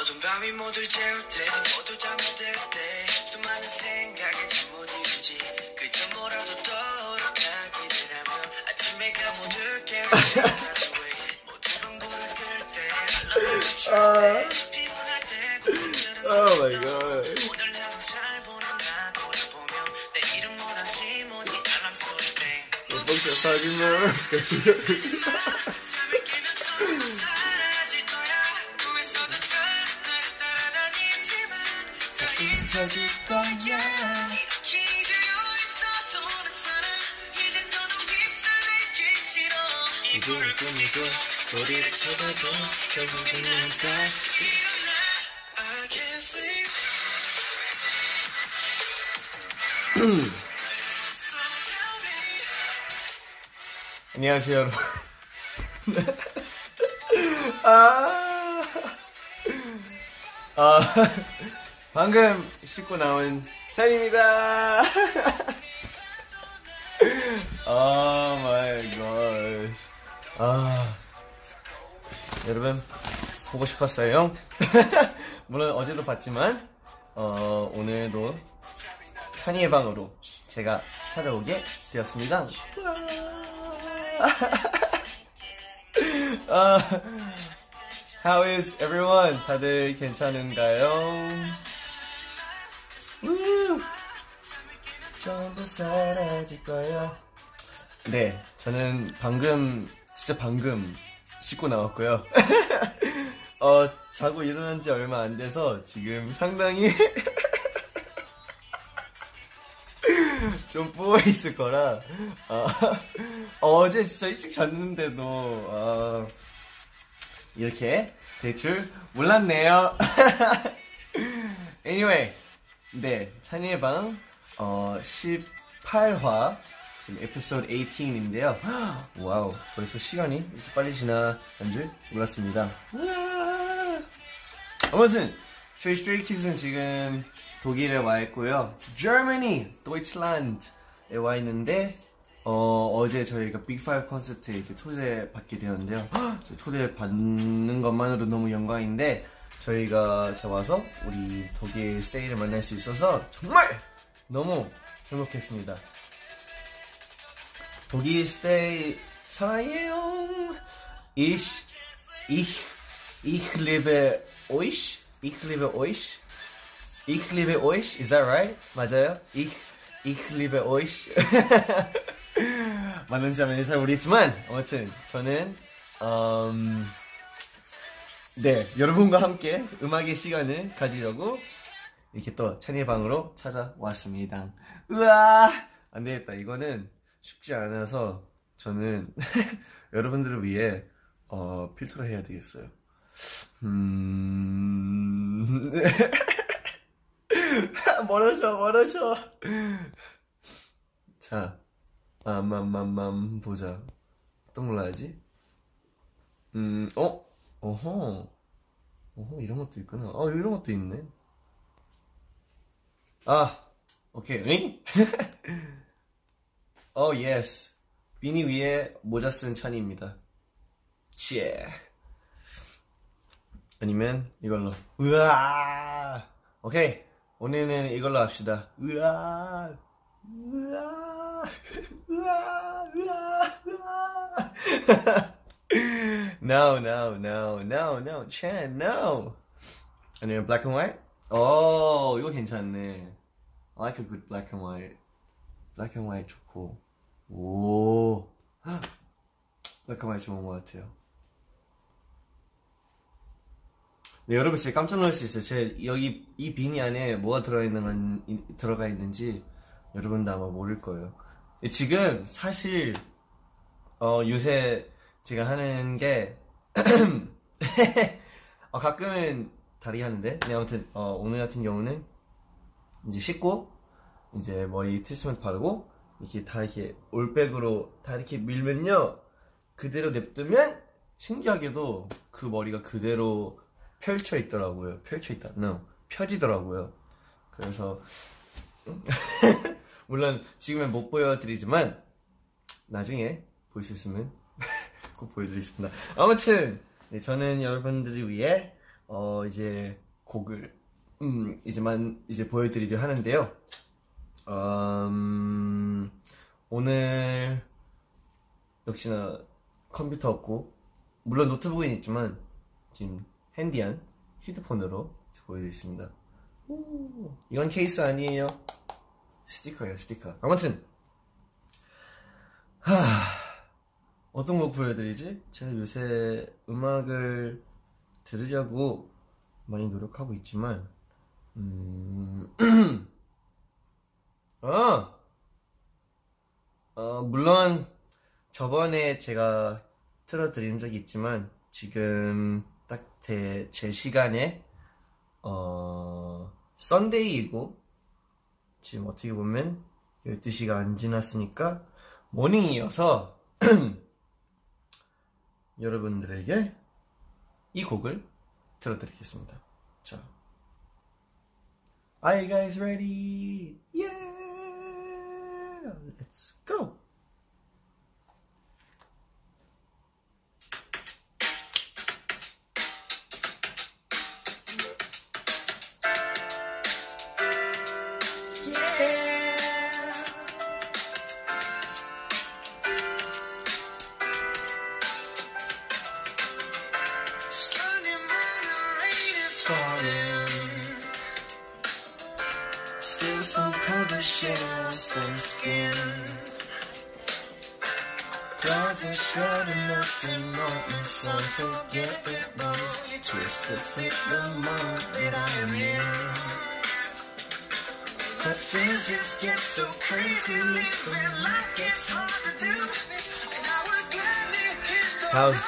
어두운 밤이 모두 재울 때 모두 잠들 때 수많은 생각에 잠못 이루지. 그저 뭐라도 떠오르기를 하며 아침에 가 모두 깨우는 하루에 모두 방구를 끌때 알람을 맞출 때 sleep 안녕하세요 여러분. 아, 아 방금 씻고 나온 샤입니다. oh my god 아, 여러분 보고 싶었어요? 물론 어제도 봤지만 어, 오늘도 찬이의 방으로 제가 찾아오게 되었습니다 아, how is everyone? 다들 괜찮은가요? 우! 전부 사라질 거야. 네, 저는 방금, 진짜 방금 씻고 나왔고요. 어, 자고 일어난 지 얼마 안 돼서 지금 상당히 좀 부어 있을 거라, 아, 어제 진짜 일찍 잤는데도, 아, 이렇게 될 줄 몰랐네요. anyway, 네, 찬이의 방, 어, 18화, 지금 에피소드 18인데요. Wow, 벌써 시간이 이렇게 빨리 지나간 줄 몰랐습니다. 아무튼, 저희 Stray Kids는 지금 독일에 와 있고요. Germany, Deutschland에 와 있는데, 어, 어제 저희가 빅5 콘서트에 이제 초대받게 되었는데요. 저 초대받는 것만으로 너무 영광인데, 저희가 와서 우리 독일 STAY를 만날 수 있어서 정말 너무 행복했습니다. 독일 스테이 사랑해요. Ich, ich, ich liebe euch. Ich liebe euch. Ich liebe euch. Is that right? 맞아요? Ich, ich liebe euch. 맞는지 안 맞는지 잘 모르겠지만 아무튼 저는 음, 네 여러분과 함께 음악의 시간을 가지려고 이렇게 또 찬이의 방으로 찾아왔습니다. 우와 안 되겠다 이거는 쉽지 않아서 저는 여러분들을 위해 어, 필터를 해야 되겠어요. 음 멀어져 멀어져. 자 맘맘맘맘 보자. 걸로 하지? 음 어? 어허. 어허 이런 것도 있구나. 어 이런 것도 있네. 아 오케이. 응? 어 yes 비니 위에 모자 쓴 찬이입니다. 치. 아니면 이걸로. 으아 오케이 오늘은 이걸로 합시다 으아 으아 으아 으아 으아 No no no no no Chan no 아니면 black and white 어 이거 괜찮네 I like a good black and white black and white 좋고 오 black and white 좋은 것 같아요 네, 여러분 진짜 깜짝 놀랄 수 있어요. 제 여기 이 비니 안에 뭐가 들어 있는 건- 들어가 있는지 여러분도 아마 모를 거예요. 지금 사실 어, 요새 제가 하는 게 어, 가끔은 다리 하는데 네, 아무튼 어, 오늘 같은 경우는 이제 씻고 이제 머리 트리트먼트 바르고 이렇게 다 이렇게 올백으로 다 이렇게 밀면요 그대로 냅두면 신기하게도 그 머리가 그대로 펼쳐 있더라고요. 펼쳐 있다. No. 펴지더라고요. 그래서 물론 지금은 못 보여드리지만 나중에 볼 수 있으면 꼭 보여드리겠습니다. 아무튼 네, 저는 여러분들을 위해 어, 이제 곡을 음, 이제만 이제 보여드리려 하는데요. 음, 오늘 역시나 컴퓨터 없고 물론 노트북은 있지만 지금 핸디한 휴대폰으로 보여드리겠습니다. 오, 이건 케이스 아니에요. 스티커예요, 스티커. 아무튼 하, 어떤 곡 보여드리지? 제가 요새 음악을 들으려고 많이 노력하고 있지만 음... 어! 어, 물론 저번에 제가 틀어드린 적이 있지만 지금 딱제 시간에 어, 썬데이이고 지금 어떻게 보면 12시가 안 지났으니까 모닝이어서 여러분들에게 이 곡을 들어드리겠습니다. 자, Are you guys ready? Yeah! Let's go!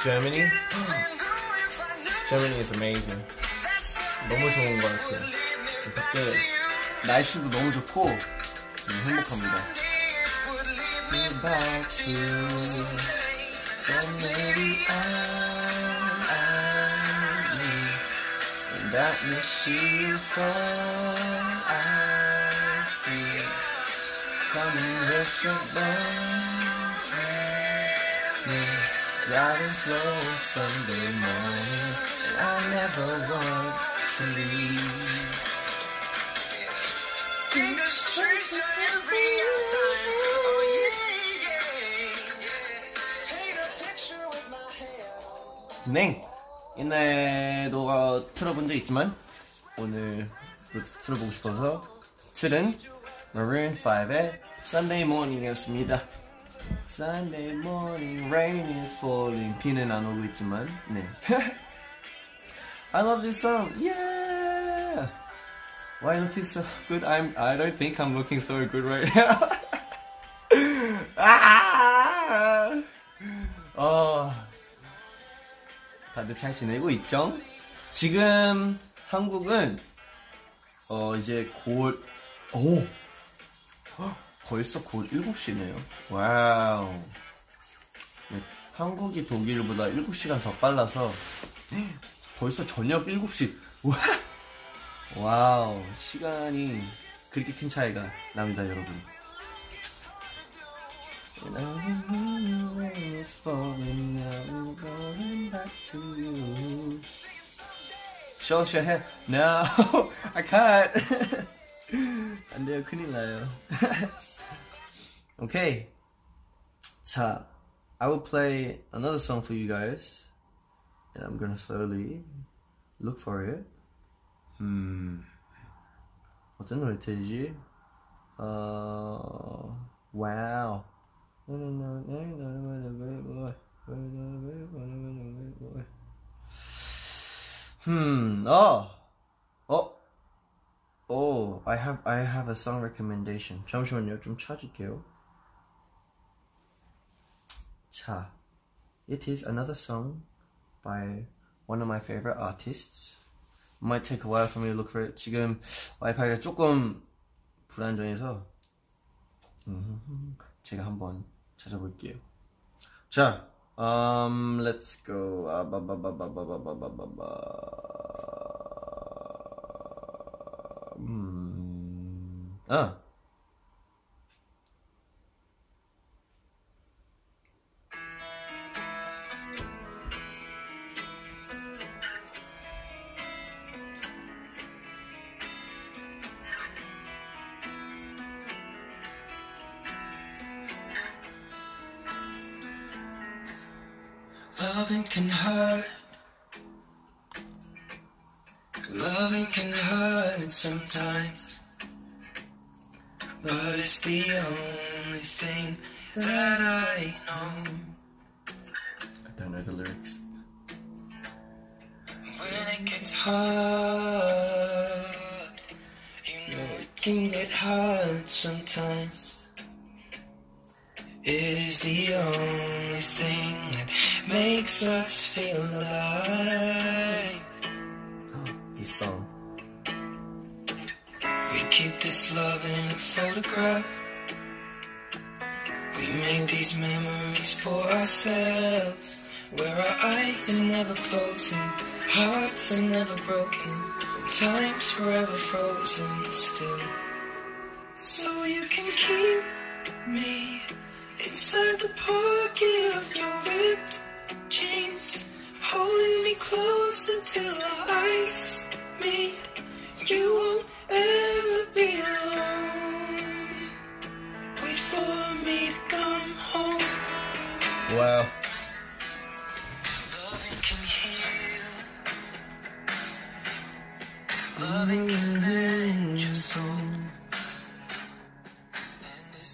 Germany? Germany is amazing. 너무 좋은 것 같아요. 밖에 날씨도 너무 좋고 너무 행복합니다. Driving slow Sunday morning And I never want to leave Fingers tracing every outline. Oh yeah, yeah. Paint a picture with my hand. 네 옛날에도 어, 틀어본 적 있지만 오늘 또 틀어보고 싶어서 틀은 Maroon 5의 Sunday Morning이었습니다. Sunday morning, rain is falling. 비는 안 오고 있지만, 네. I love this song. Yeah. Why don't you so good? I'm. I don't think I'm looking so good right now. 아. 어. 다들 잘 지내고 있죠? 지금 한국은 어 이제 곧 오. 헉, 벌써 곧 7시네요. Wow. 네, 한국이 독일보다 7시간 더 빨라서 벌써 저녁 7시. 와. Wow. 시간이 그렇게 큰 차이가 납니다, 여러분. Show your head. No, I can't. 안 돼요, 큰일 나요. okay. 자, I will play another song for you guys. And I'm gonna slowly look for it. Hmm. 어떤 노래 되지? 어, wow. Hmm. Oh. Oh. Oh. I have I have a song recommendation. 잠시만요. 좀 찾을게요. Cha. It is another song by one of my favorite artists. Might take a while for me to look for it. 지금 와이파이가 조금 불안정해서 제가 한번 찾아볼게요. 자, um, let's go. 음, 아. Never broken, time's forever frozen still. So you can keep me inside the pocket of your ripped jeans, holding me closer till our eyes meet. You won't ever be alone. Wait for me to come home. Wow.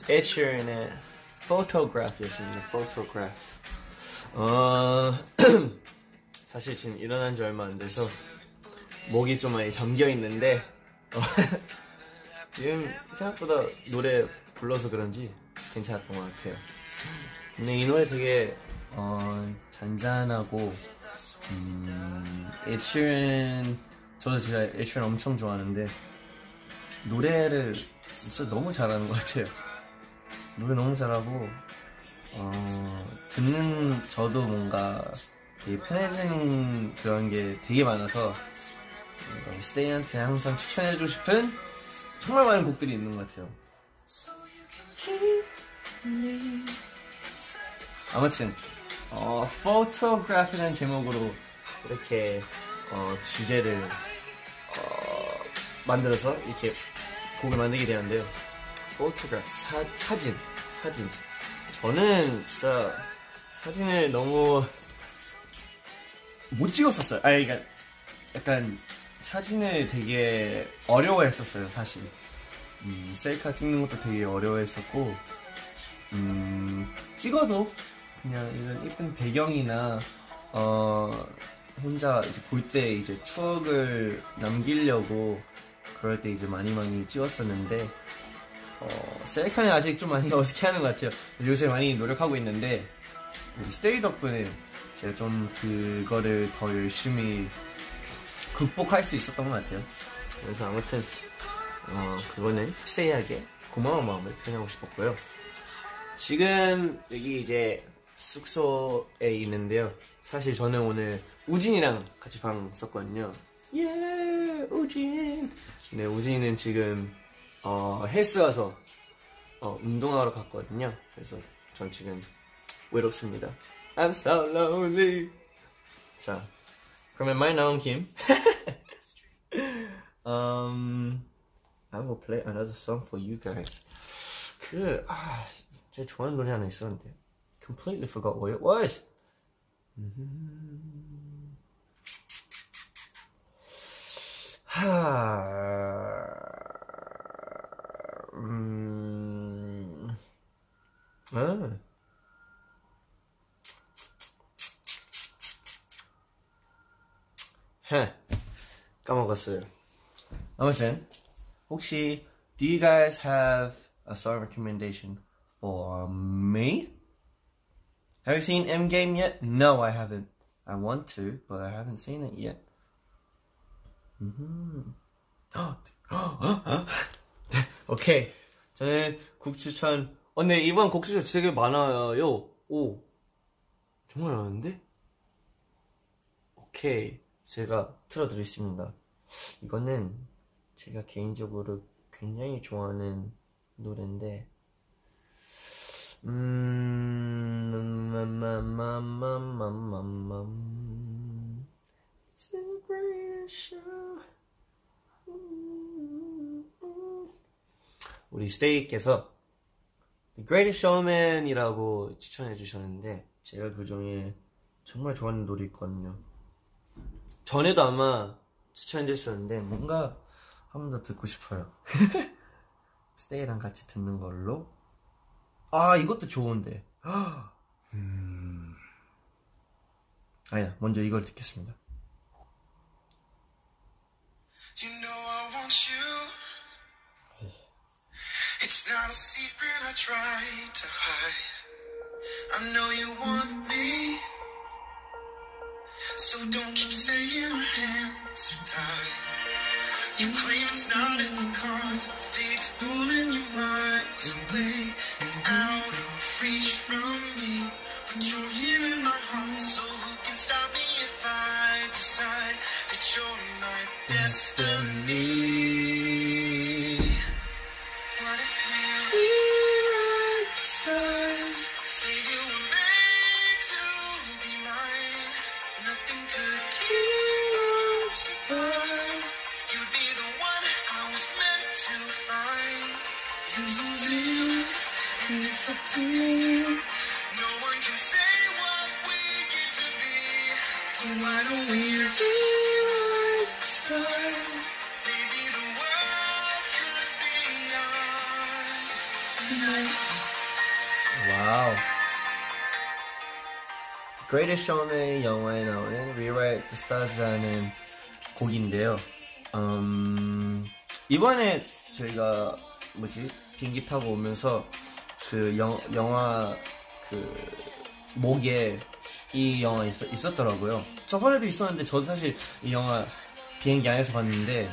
Ed Sheeran의 Photograph였습니다. Photograph. 어, 사실 지금 일어난 지 얼마 안 돼서 목이 좀 많이 잠겨 있는데 어, 지금 생각보다 노래 불러서 그런지 괜찮았던 것 같아요. 근데 이 노래 되게 어, 잔잔하고 음, Ed Sheeran 저도 제가 Sheeran 엄청 좋아하는데 노래를 진짜 너무 잘하는 것 같아요. 노래 너무 잘하고 어, 듣는 저도 뭔가 되게 편해지는 그런 게 되게 많아서 어, 스테이한테 항상 추천해주고 싶은 정말 많은 곡들이 있는 것 같아요. 아무튼 어, Photograph이라는 제목으로 이렇게 어, 주제를 어, 만들어서 이렇게 곡을 만들게 되는데요. 사, 사진 사진 저는 진짜 사진을 너무 못 찍었었어요. 아 그러니까 약간 사진을 되게 어려워했었어요 사실. 음, 셀카 찍는 것도 되게 어려워했었고 음, 찍어도 그냥 이런 예쁜 배경이나 어, 혼자 볼 때 이제 추억을 남기려고 그럴 때 이제 많이 많이 찍었었는데 어, 셀카는 아직 좀 많이 어색해하는 것 같아요. 요새 많이 노력하고 있는데 스테이 덕분에 제가 좀 그거를 더 열심히 극복할 수 있었던 것 같아요. 그래서 아무튼 어, 그거는 스테이에게 고마운 마음을 표현하고 싶었고요. 지금 여기 이제 숙소에 있는데요. 사실 저는 오늘 우진이랑 같이 방 썼거든요. 예, 우진. 네, 우진이는 지금 어, 헬스 가서 어, 운동하러 갔거든요. 그래서 전 지금 외롭습니다. I'm so lonely. 자, 그러면 말 나온 김. um, I will play another song for you guys. 그, 아, 제가 좋아하는 노래 하나 있었는데. Completely forgot what it was. 음. 하, 음, 아. 헤, 까먹었어요. 아무튼, 혹시, do you guys have a song recommendation for me? Have you seen M Game yet? No, I haven't. I want to, but I haven't seen it yet. 음. 오케이. 저는 곡 추천. 어, 네, 이번 곡 추천 되게 많아요. 오. 정말 많은데? 오케이. 제가 틀어드리겠습니다. 이거는 제가 개인적으로 굉장히 좋아하는 노래인데, 음, 맘맘맘맘맘맘맘. Show. 음, 음. 우리 스테이께서 The Greatest Showman이라고 추천해 주셨는데 제가 그 중에 정말 좋아하는 노래 있거든요. 전에도 아마 추천해줬었는데 뭔가 한 번 더 듣고 싶어요. 스테이랑 같이 듣는 걸로. 아 이것도 좋은데. 음. 아니다 먼저 이걸 듣겠습니다. You know I want you. It's not a secret I try to hide. I know you want me. So don't keep saying our hands are tied. You claim it's not in the cards. Fate's pulling you miles away and out of reach from me. But you're here in my heart, so Greatest Showman 영화에 나오는 Rewrite the Stars라는 곡인데요. 음, 이번에 저희가 뭐지 비행기 타고 오면서 그 영, 영화 그 목에 이 영화 있, 있었더라고요. 저번에도 있었는데 저도 사실 이 영화 비행기 안에서 봤는데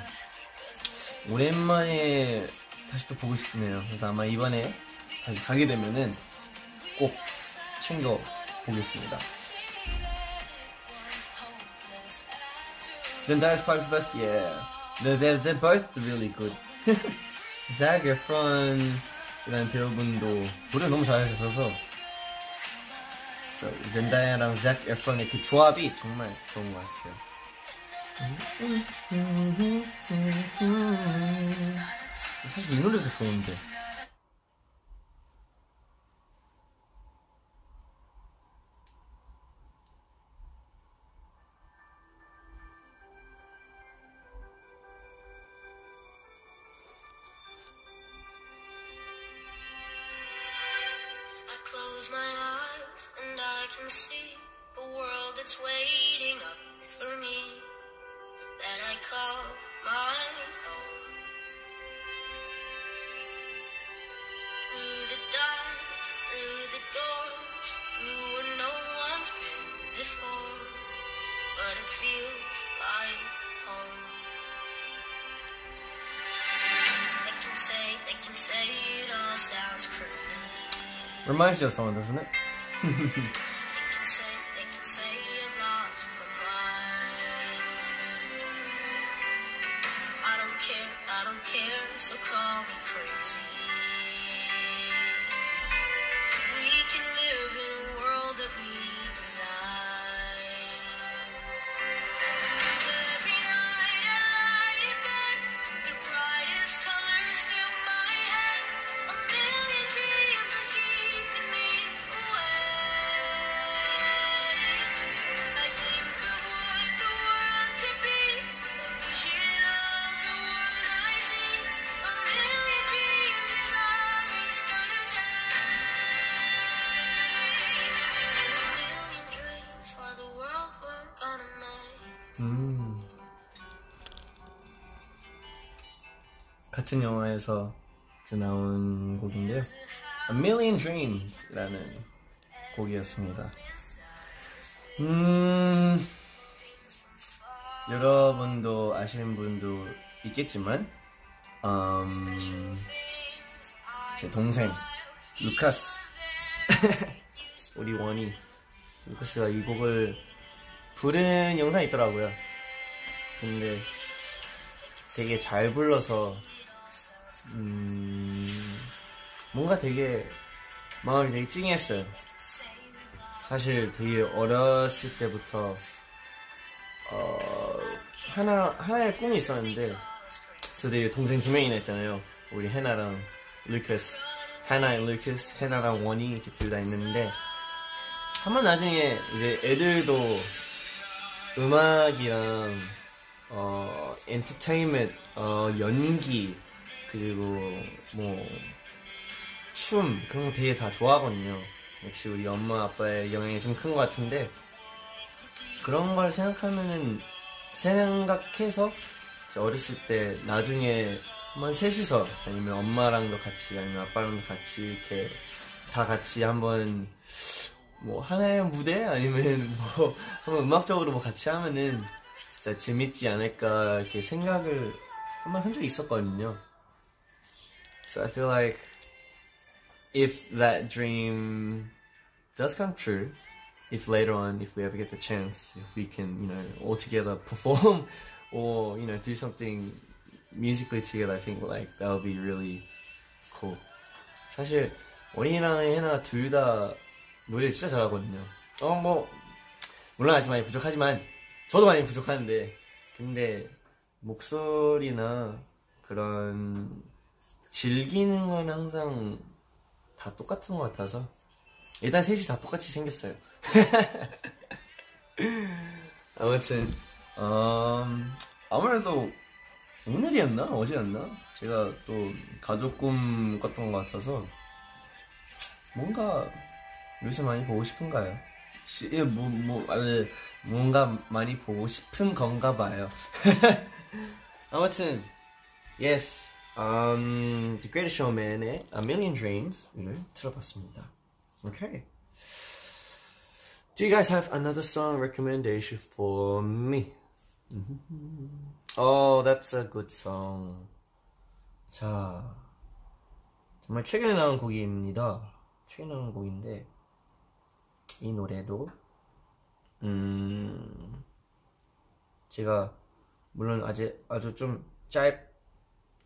오랜만에 다시 또 보고 싶네요. 그래서 아마 이번에 다시 가게 되면은 꼭 챙겨 보겠습니다. Zendaya's part is best, yeah. They're, they're, they're both really good. Zac Efron 이라는 배우분도 노래 너무 잘하셔서 so, 젠다야랑 Zac Efron의 그 조합이 정말 좋은 것 같아요. 사실 이 노래도 좋은데. Reminds you of someone, doesn't it? I don't care, I don't care, so call me crazy. 이제 나온 곡인데요. A Million Dreams라는 곡이었습니다. 음, 여러분도 아시는 분도 있겠지만, 음, 제 동생 루카스, 우리 원이 루카스가 이 곡을 부른 영상이 있더라고요. 근데 되게 잘 불러서 음, 뭔가 되게 마음이 되게 찡했어요. 사실 되게 어렸을 때부터 어, 하나 하나의 꿈이 있었는데 저 되게 동생 두 명이나 있잖아요. 우리 해나랑 루카스, 해나랑 루카스, 해나랑 원이 이렇게 둘 다 있는데 한 번 나중에 이제 애들도 음악이랑 어 엔터테인먼트 어 연기 그리고 뭐 춤 그런 거 되게 다 좋아하거든요. 역시 우리 엄마 아빠의 영향이 좀 큰 것 같은데 그런 걸 생각하면은 생각해서 어렸을 때 나중에 한번 셋이서 아니면 엄마랑도 같이 아니면 아빠랑도 같이 이렇게 다 같이 한번 뭐 하나의 무대 아니면 뭐 한번 음악적으로 뭐 같이 하면은 진짜 재밌지 않을까 이렇게 생각을 한번 한 적이 있었거든요. So I feel like if that dream does come true, if later on, if we ever get the chance, if we can, you know, all together perform or, you know, do something musically together, I think like that would be really cool. 사실 원인이랑 해나 둘 다 노래 진짜 잘하거든요. 어, 뭐, 물론 아직 많이 부족하지만, 저도 많이 부족한데, 근데 목소리나 그런 즐기는 건 항상 다 똑같은 것 같아서 일단 셋이 다 똑같이 생겼어요. 아무튼 음, 아무래도 오늘이었나 어제였나 제가 또 가족 꿈 꿨던 것 같아서 뭔가 요새 많이 보고 싶은가요? 시, 예, 뭐, 뭐, 뭔가 많이 보고 싶은 건가 봐요. 아무튼, yes, um, The Greatest Showman의 A Million Dreams를 들어봤습니다. Okay. Do you guys have another song recommendation for me? Oh, that's a good song. 자, 정말 최근에 나온 곡입니다. 최근에 나온 곡인데, 이 노래도, 음, 제가, 물론 아직 아주 좀 짧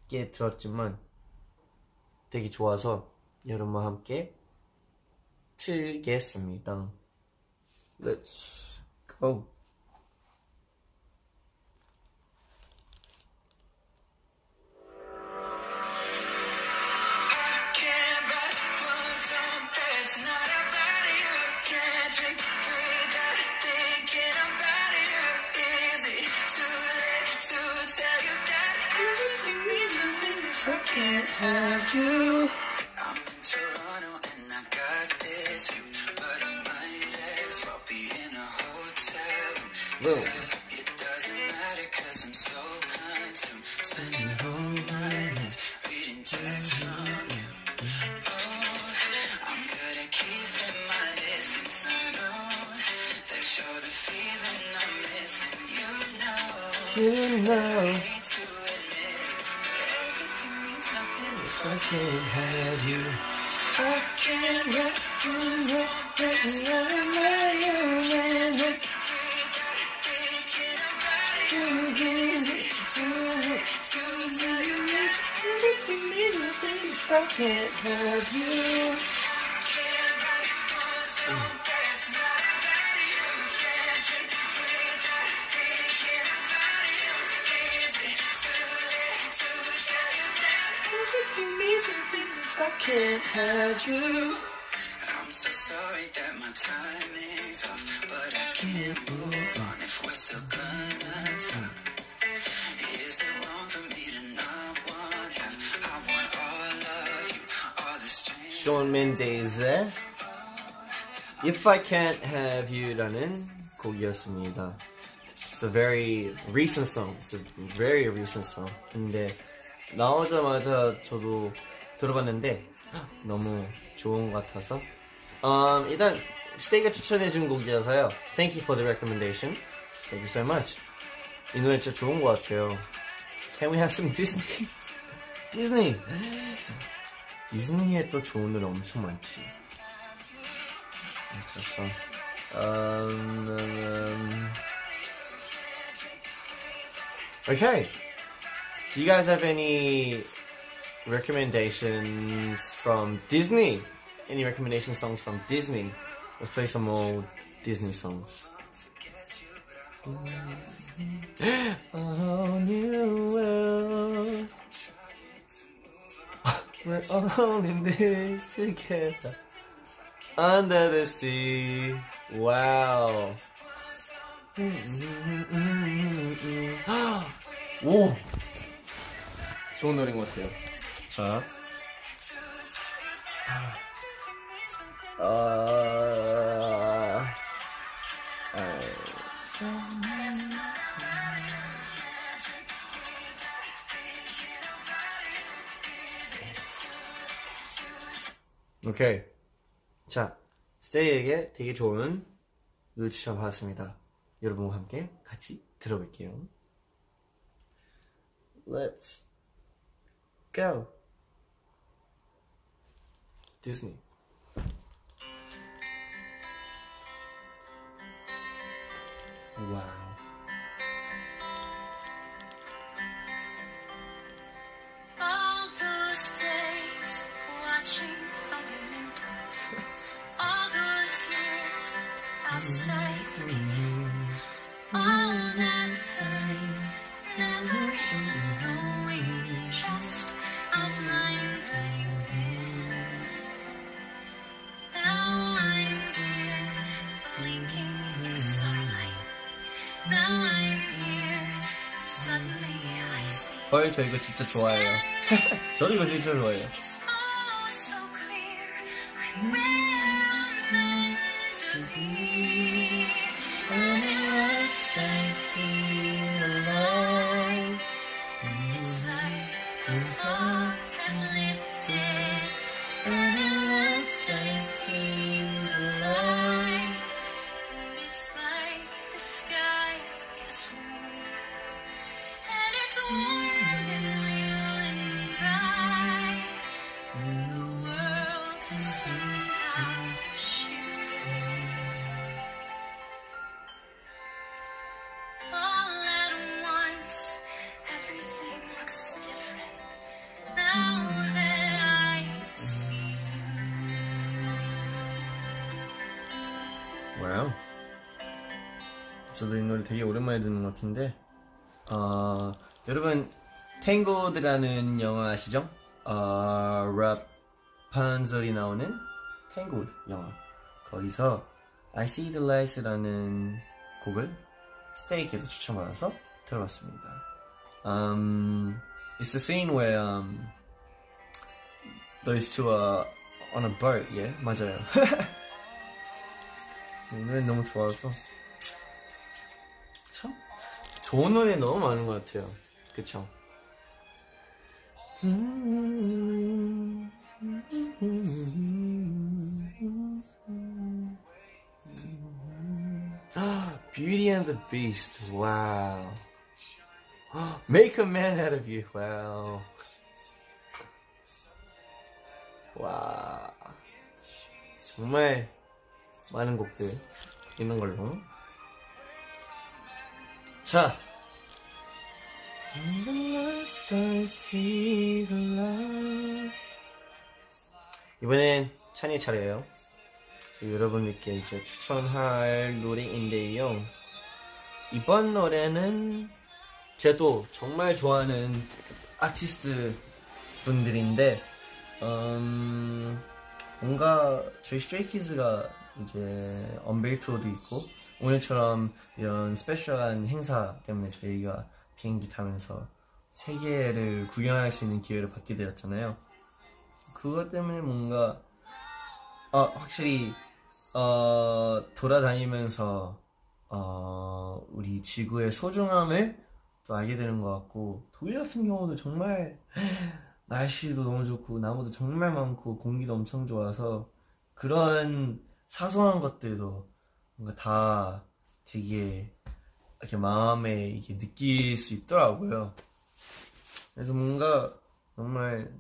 게 들었지만, 되게 좋아서 여러분과 함께 틀겠습니다. Let's go. You? I'm in Toronto and I got this view, but I might as well be in a hotel room. Whoa. It doesn't matter cause I'm so consumed Spending all my nights reading texts from you Oh, I'm good at keeping my distance I know that you're the feeling I'm missing You know You know, if I can't have you. I can't write one song that's not about you And without thinking about you Is it too late to tell you that everything means nothing if I can't have you? Can't I can't have you? I'm so sorry that my timing's off, but I can't move on if we're still gonna talk. Is it wrong for me to not want half? I want all of you, all the strangers. Shawn Mendes의 If I Can't Have You라는 곡이었습니다. It's a very recent song. It's a very recent song. 근데 나오자마자 저도 들어봤는데 너무 좋은 것 같아서 음, 일단 스테이가 추천해준 곡이라서요. Thank you for the recommendation. Thank you so much. 이 노래 진짜 좋은 것 같아요. Can we have some Disney? 디즈니! 디즈니에 또 좋은 노래 엄청 많지. 그래서, 음, 음, okay. Do you guys have any recommendations from Disney? Any recommendation songs from Disney? Let's play some old Disney songs. Oh, new world. We're all in this together. Under the sea. 와우. 오! 좋은 노래인 것 같아요. 자. 아. 오케이. 자, 스테이에게 되게 좋은 노래 추천 받았습니다. 여러분과 함께 같이 들어볼게요. Let's go. 디즈 저 이거 진짜 좋아해요. 저도 이거 진짜 좋아해요. 저도 이 노래 되게 오랜만에 듣는 것 같은데, 어, 여러분, 탱고드라는 영화 아시죠? 어, 라판절이 나오는 탱고드 영화. 거기서 I See the Lights라는 곡을 스테이크에서 추천받아서 들어봤습니다. Um, it's the scene where um, those two are on a boat, yeah? 맞아요. 이 노래 너무 좋아서 참 좋은 노래 너무 많은 것 같아요. 그쵸? Beauty and the Beast. Wow. Make a man out of you. Wow. 와. 정말 많은 곡들 있는 걸로. 자. 이번엔 찬이 차례예요. 저 여러분들께 이제 추천할 노래인데요. 이번 노래는 제도 정말 좋아하는 아티스트 분들인데, 음, 뭔가 저희 Stray Kids가 이제 Unveil 투어도 있고 오늘처럼 이런 special한 행사 때문에 저희가 비행기 타면서 세계를 구경할 수 있는 기회를 받게 되었잖아요. 그것 때문에 뭔가 어, 확실히 어, 돌아다니면서 어, 우리 지구의 소중함을 또 알게 되는 것 같고 독일 같은 경우도 정말 날씨도 너무 좋고 나무도 정말 많고 공기도 엄청 좋아서 그런 사소한 것들도 뭔가 다 되게 이렇게 마음에 이렇게 느낄 수 있더라고요. 그래서 뭔가 정말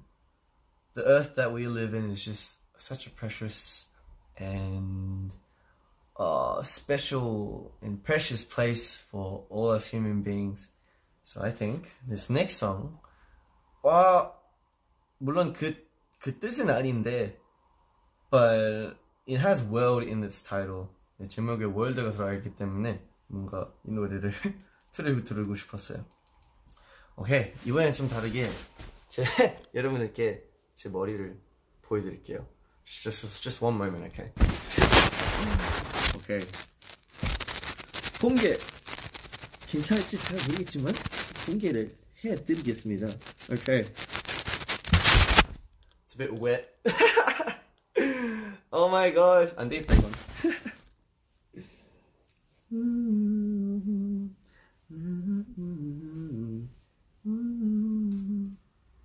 the earth that we live in is just such a precious and uh, special and precious place for all us human beings. So I think this next song, 와, 물론 그, 그 뜻은 아닌데, but it has world in its title. 네, 제목에 world가 들어가 있기 때문에 뭔가 이 노래를 틀고 들고 싶었어요. 오케이, 이번엔 좀 다르게 제 여러분들께 제 머리를 보여드릴게요. Just, just, one moment, okay? Okay. 공개 괜찮을지 잘 모르겠지만 공개를 해드리겠습니다. Okay. It's a bit wet. oh my gosh. 안 되겠다 이건.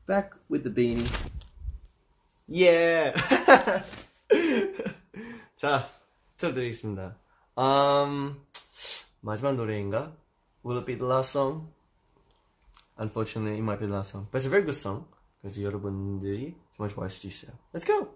Back with the beanie. Yeah. 자, 틀어드리겠습니다. Um, 마지막 노래인가? Will it be the last song? Unfortunately, it might be the last song. But it's a very good song. 그래서 여러분들이 정말 좋아할 수도 있어요. Let's go!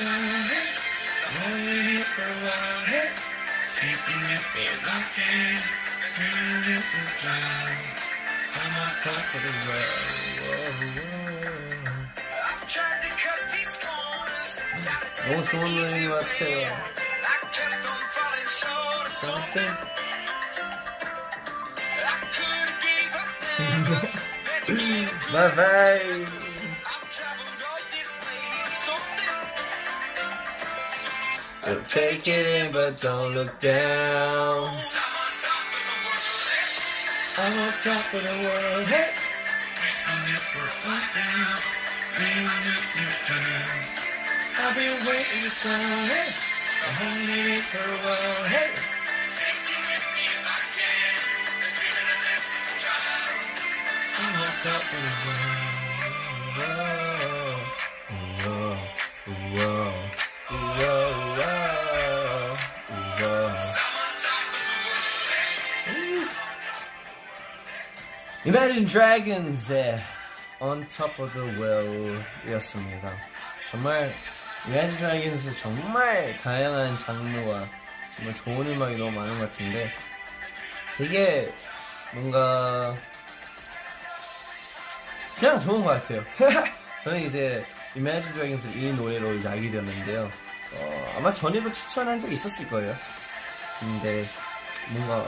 Waiting for some, hey. I'm only here for a while, hey. Take me with me as I can. Turn this is time. I'm on top of the world. Whoa, whoa. I've tried to cut these corners. Tried to take 너무 좋은 노래인 것 같아요. I kept on falling short of something. I could have gave up then, but then again, Bye bye! I'll take it in, but don't look down. I'm on top of the world, hey. Waiting this for a while now. Ain't no new future. I've been waiting for some, hey. I'm holding it for a while, hey. Take me with me if I can. Dreaming of this since a child. I'm on top of the world. Imagine Dragons의 On Top of the Well 이었습니다. 정말 Imagine Dragons의 정말 다양한 장르와 정말 좋은 음악이 너무 많은 것 같은데 되게 뭔가 그냥 좋은 것 같아요. 저는 이제 Imagine Dragons을 이 노래로 알게 되었는데요. 어, 아마 전에도 추천한 적이 있었을 거예요. 근데 뭔가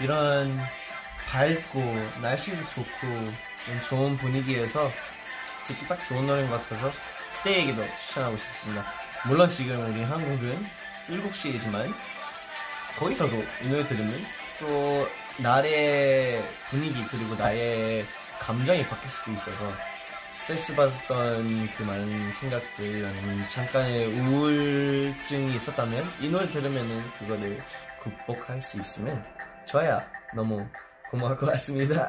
이런 밝고 날씨도 좋고 좋은 분위기에서 듣기 딱 좋은 노래인 것 같아서 스테이에게도 추천하고 싶습니다. 물론 지금 우리 한국은 7시이지만 거기서도 이 노래 들으면 또 날의 분위기 그리고 나의 감정이 바뀔 수도 있어서 스트레스 받았던 그 많은 생각들 잠깐의 우울증이 있었다면 이 노래 들으면은 그거를 극복할 수 있으면 저야 너무 고마울 것 같습니다.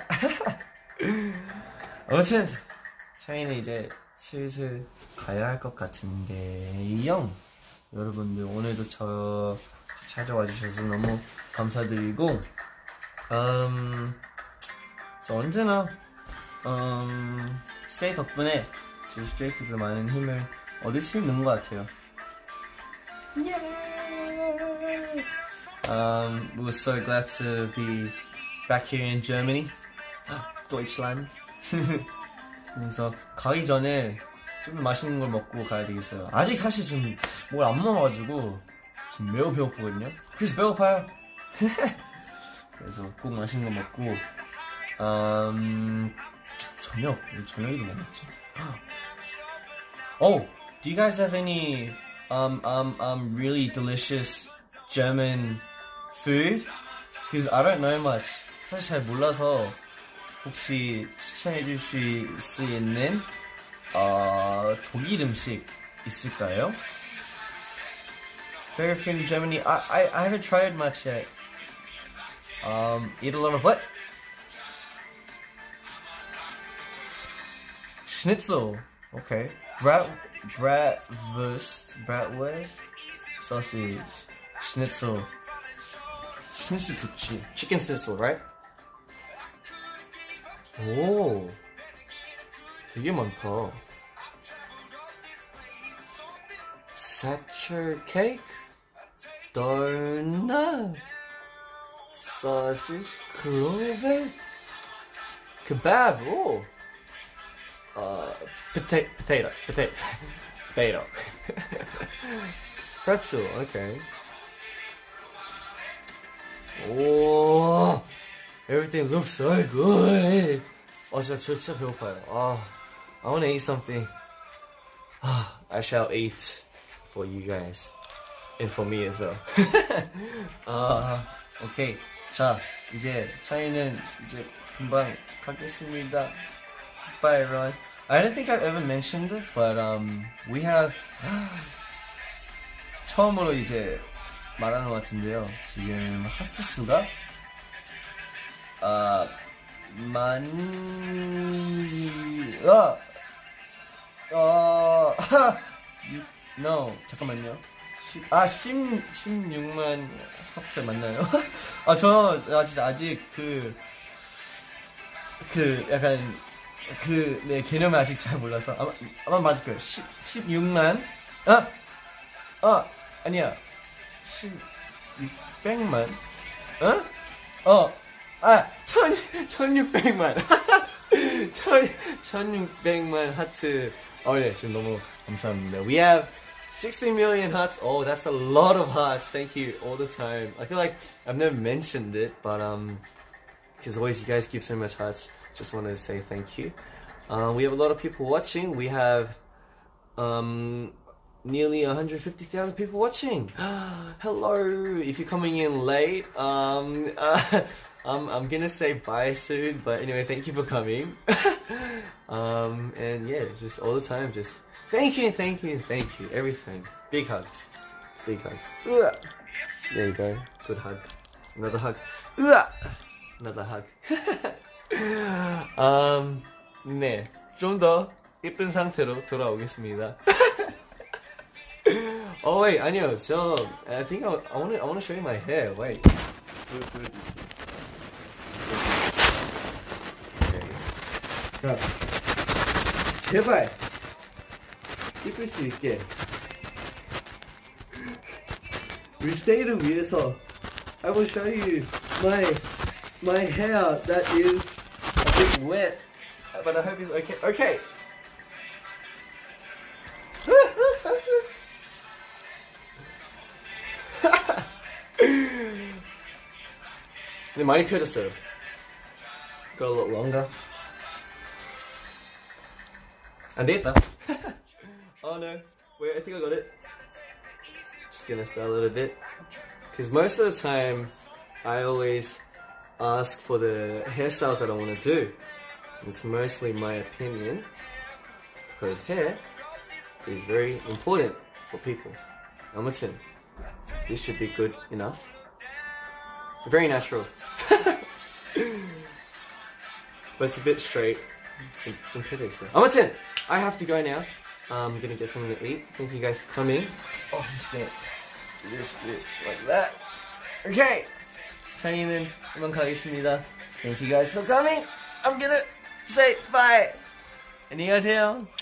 아무튼 저희는 이제 슬슬 가야 할 것 같은데 이형 여러분들 오늘도 저 찾아와 주셔서 너무 감사드리고 음, 언제나 음, 스테이 덕분에 저희 스트레이트도 많은 힘을 얻을 수 있는 것 같아요. Um, we were so glad to be back here in Germany, Deutschland. 그래서 가기 전에 좀 맛있는 걸 먹고 가야 되겠어요. 아직 사실 지금 뭘 안 먹어가지고 지금 매우 배고프거든요. 그래서 배고파요. 그래서 꼭 맛있는 거 먹고 음, 저녁 우리 저녁에도 뭐 먹지? Oh, do you guys have any um um um really delicious German food? Because I don't know much. 사실 잘 몰라서 혹시 추천해 줄 수 있는 어, 독일 음식 있을까요? Favorite food in Germany? I, I, I haven't tried much yet. Um, eat a lot of what? Schnitzel. Okay. Brat, bratwurst, bratwurst, sausage, schnitzel. schnitzel 좋지. Chicken schnitzel, right? 오, 되게 많다. Satchel cake, donut, sausage, clover, kebab. 오. uh, potato, potato, potato, potato. Pretzel, okay. Oh, everything looks so good. 어, 진짜, 저 진짜 배고파요. 아, I wanna eat something. 아, I shall eat for you guys. And for me as well. 아, 오케이. 자, 이제 차이는 이제 금방 가겠습니다. Bye, everyone. I don't think I've ever mentioned it, but um, we have 처음으로 이제 말하는 것 같은데요. 지금 하트 수가 아 만... 아! 어... 하! 유- no, 잠깐만요. 십- 아, 10, 16만 하트 맞나요? 아, 저 아직, 아직 그, 그, 약간, 그, 네, 개념을 아직 잘 몰라서. 아마, 아마 맞을 거예요. 10, 16만? 아! 아! 아니야. 1600만? 어? 어. 아, 천, 1600만. 천, 1600만 하트. 어, 네, 지금 너무 감사합니다. We have 60 million hearts. Oh, that's a lot of hearts. Thank you all the time. I feel like I've never mentioned it, but, um, because always you guys give so much hearts. Just wanted to say thank you. Um, we have a lot of people watching. We have, um, nearly 150,000 people watching. Hello. If you're coming in late, um, uh, I'm, I'm gonna say bye soon, but anyway, thank you for coming. um, and yeah, just all the time, just thank you, thank you, thank you, everything. Big hugs. Big hugs. Ugh. There you go. Good hug. Another hug. Ugh. Another hug. um, 네. 좀 더 예쁜 상태로 돌아오겠습니다. oh wait, 아니요. 저 I think I, I want to I want to show you my hair. Wait. 자, 제발 이쁠 수 있게 우리 스테이를 위해서 I will show you my my hair that is a bit wet, but I hope it's okay. Okay. 근데 많이 펴졌어요. Got a lot longer. And data. oh no. Wait, I think I got it. Just gonna start a little bit. Because most of the time, I always ask for the hairstyles that I want to do. It's mostly my opinion. Because hair is very important for people. Number 10. This should be good enough. Very natural. but it's a bit straight. I'm 10. I have to go now. I'm gonna get something to eat. Thank you guys for coming. Oh, I'm just gonna do this bit like that. Okay. 차이는 이만 가겠습니다. Thank you guys for coming. I'm gonna say bye. 안녕히 가세요. Bye bye.